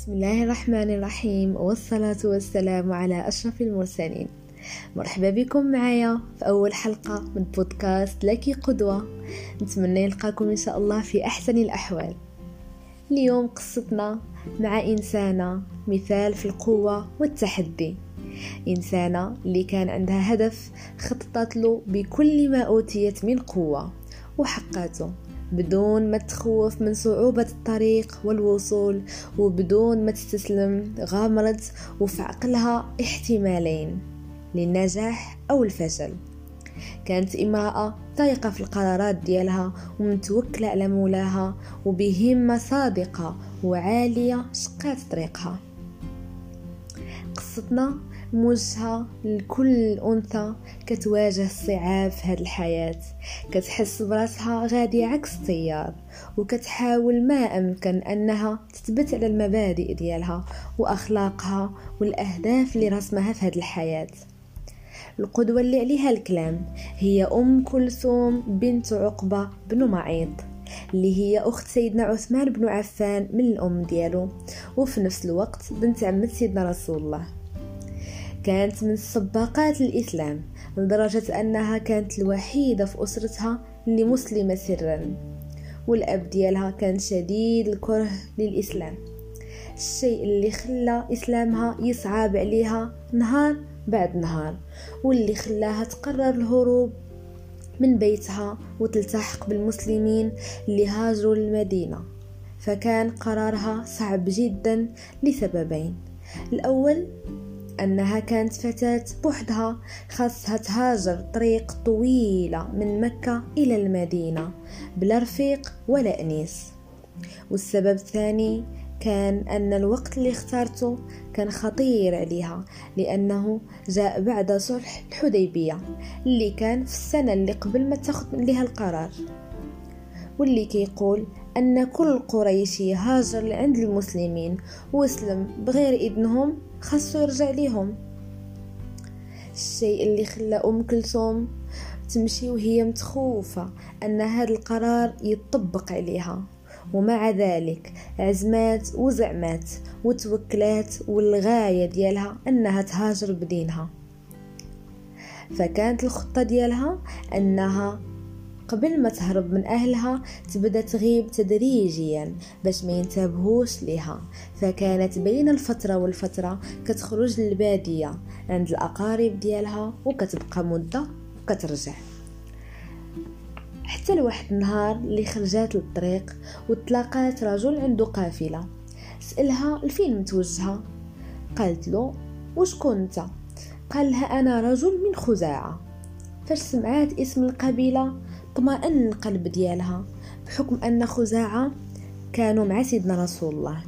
بسم الله الرحمن الرحيم والصلاة والسلام على أشرف المرسلين. مرحبا بكم معايا في أول حلقة من بودكاست لك قدوة. نتمنى يلقاكم إن شاء الله في أحسن الأحوال. اليوم قصتنا مع إنسانة مثال في القوة والتحدي. إنسانة اللي كان عندها هدف خططت له بكل ما أوتيت من قوة وحقاته. بدون ما تخوف من صعوبة الطريق والوصول وبدون ما تستسلم غامرت وفي عقلها احتمالين للنجاح أو الفشل. كانت امرأة ثائقة في القرارات ديالها ومتوكلة على مولاها وبهمة صادقة وعالية شقات طريقها. قصتنا موجهة لكل أنثى كتواجه الصعاب في هذه الحياة. كتحس براسها غادية عكس التيار وكتحاول ما أمكن أنها تثبت على المبادئ ديالها وأخلاقها والأهداف اللي رسمها في هذه الحياة. القدوة اللي عليها الكلام هي أم كلثوم بنت عقبة بن معيط اللي هي أخت سيدنا عثمان بن عفان من الأم ديالو وفي نفس الوقت بنت عمة سيدنا رسول الله. كانت من سباقات الإسلام لدرجة أنها كانت الوحيدة في أسرتها اللي مسلمة سرا والأب ديالها كان شديد الكره للإسلام. الشيء اللي خلى إسلامها يصعب عليها نهار بعد نهار واللي خلاها تقرر الهروب من بيتها وتلتحق بالمسلمين اللي هاجروا للمدينة. فكان قرارها صعب جدا لسببين. الأول أنها كانت فتاة بوحدها خاصها تهاجر طريق طويلة من مكة إلى المدينة بلا رفيق ولا أنيس. والسبب الثاني كان أن الوقت اللي اختارته كان خطير عليها لأنه جاء بعد صلح الحديبية اللي كان في السنة اللي قبل ما تاخد لها القرار. واللي كيقول أن كل قريشي هاجر لعند المسلمين. وسلم بغير إذنهم خاصو يرجع ليهم. الشيء اللي خلى أم كلثوم تمشي وهي متخوفة أن هذا القرار يطبق عليها. ومع ذلك عزمات وزعمات وتوكلات والغاية ديالها أنها تهاجر بدينها. فكانت الخطة ديالها أنها قبل ما تهرب من أهلها تبدأ تغيب تدريجيا باش ما ينتبهوش لها فكانت بين الفترة والفترة كتخرج للبادية عند الأقارب ديالها وكتبقى مدة وكترجع. حتى لواحد النهار اللي خرجات للطريق وتلاقات رجل عنده قافلة. سألها لفين متوجهة قالت له وشكون أنت؟ قال لها أنا رجل من خزاعة. فاش سمعات اسم القبيلة؟ طمأن القلب ديالها بحكم أن خزاعة كانوا مع سيدنا رسول الله.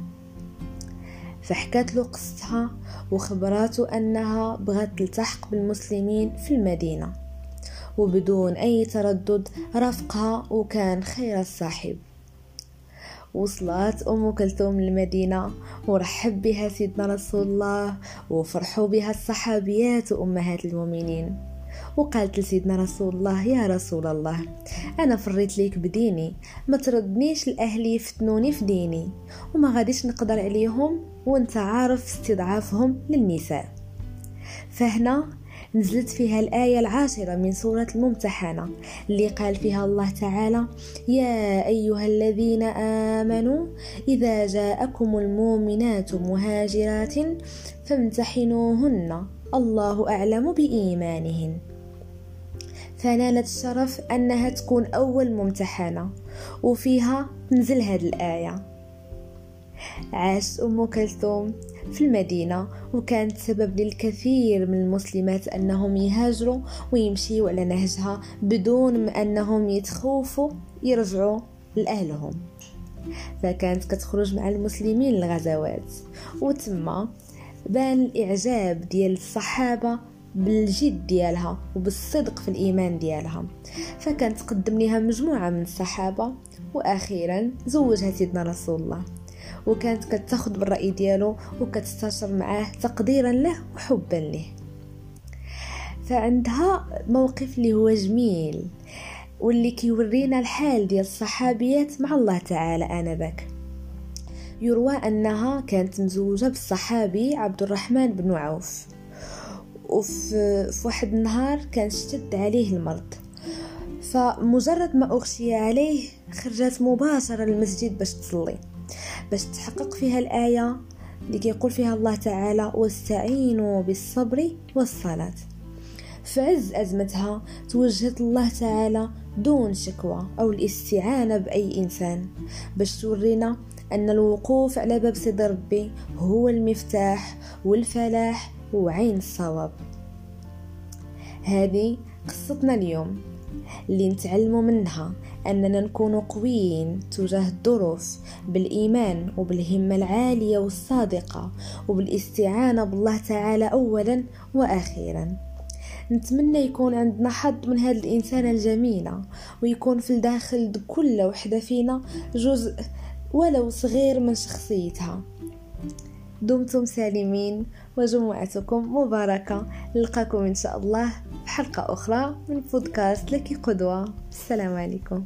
فحكت له قصتها وخبراته أنها بغت تلتحق بالمسلمين في المدينة. وبدون أي تردد رافقها وكان خير الصاحب. وصلت أم كلثوم للمدينة ورحب بها سيدنا رسول الله وفرحوا بها الصحابيات وأمهات المؤمنين. وقالت لسيدنا رسول الله يا رسول الله أنا فريت ليك بديني ما تردنيش لاهلي يفتنوني في ديني وما غاديش نقدر عليهم وأنت عارف استضعافهم للنساء. فهنا نزلت فيها الآية العاشرة من سورة الممتحنة اللي قال فيها الله تعالى يا أيها الذين آمنوا إذا جاءكم المؤمنات مهاجرات فامتحنوهن الله أعلم بإيمانهن. فنالت الشرف أنها تكون أول ممتحنة وفيها تنزل هذه الآية عاشت أم كلثوم في المدينة وكانت سبب للكثير من المسلمات أنهم يهاجروا ويمشيوا على نهجها بدون ما أنهم يتخوفوا يرجعوا لأهلهم. فكانت كتخرج مع المسلمين الغزوات وتما بان الإعجاب ديال الصحابة بالجد ديالها وبالصدق في الإيمان ديالها. فكانت تقدم لها مجموعة من الصحابة وأخيرا زوجها سيدنا رسول الله. وكانت كتاخد بالرأي ديالو وكتستشر معاه تقديرا له وحبا له فعندها موقف اللي هو جميل واللي كيورينا الحال ديال الصحابيات مع الله تعالى آنذاك. يروى أنها كانت مزوجة بالصحابي عبد الرحمن بن عوف. وفي واحد النهار كان اشتد عليه المرض. فمجرد ما أغشي عليه خرجت مباشرة للمسجد باش تصلي باش تحقق فيها الآية اللي كيقول فيها الله تعالى واستعينوا بالصبر والصلاة في عز أزمتها توجهت الله تعالى دون شكوى أو الاستعانة بأي إنسان باش تورينا أن الوقوف على باب سيد ربي هو المفتاح والفلاح وعين الصواب. هذه قصتنا اليوم. اللي نتعلموا منها أننا نكون قويين تجاه الظروف بالإيمان وبالهمة العالية والصادقة وبالاستعانة بالله تعالى أولا وأخيرا نتمنى يكون عندنا حظ من هذه الإنسانة الجميلة ويكون في الداخل كل وحدة فينا جزء ولو صغير من شخصيتها. دمتم سالمين وجمعتكم مباركة. نلقاكم إن شاء الله في حلقة أخرى من بودكاست لك قدوة. السلام عليكم.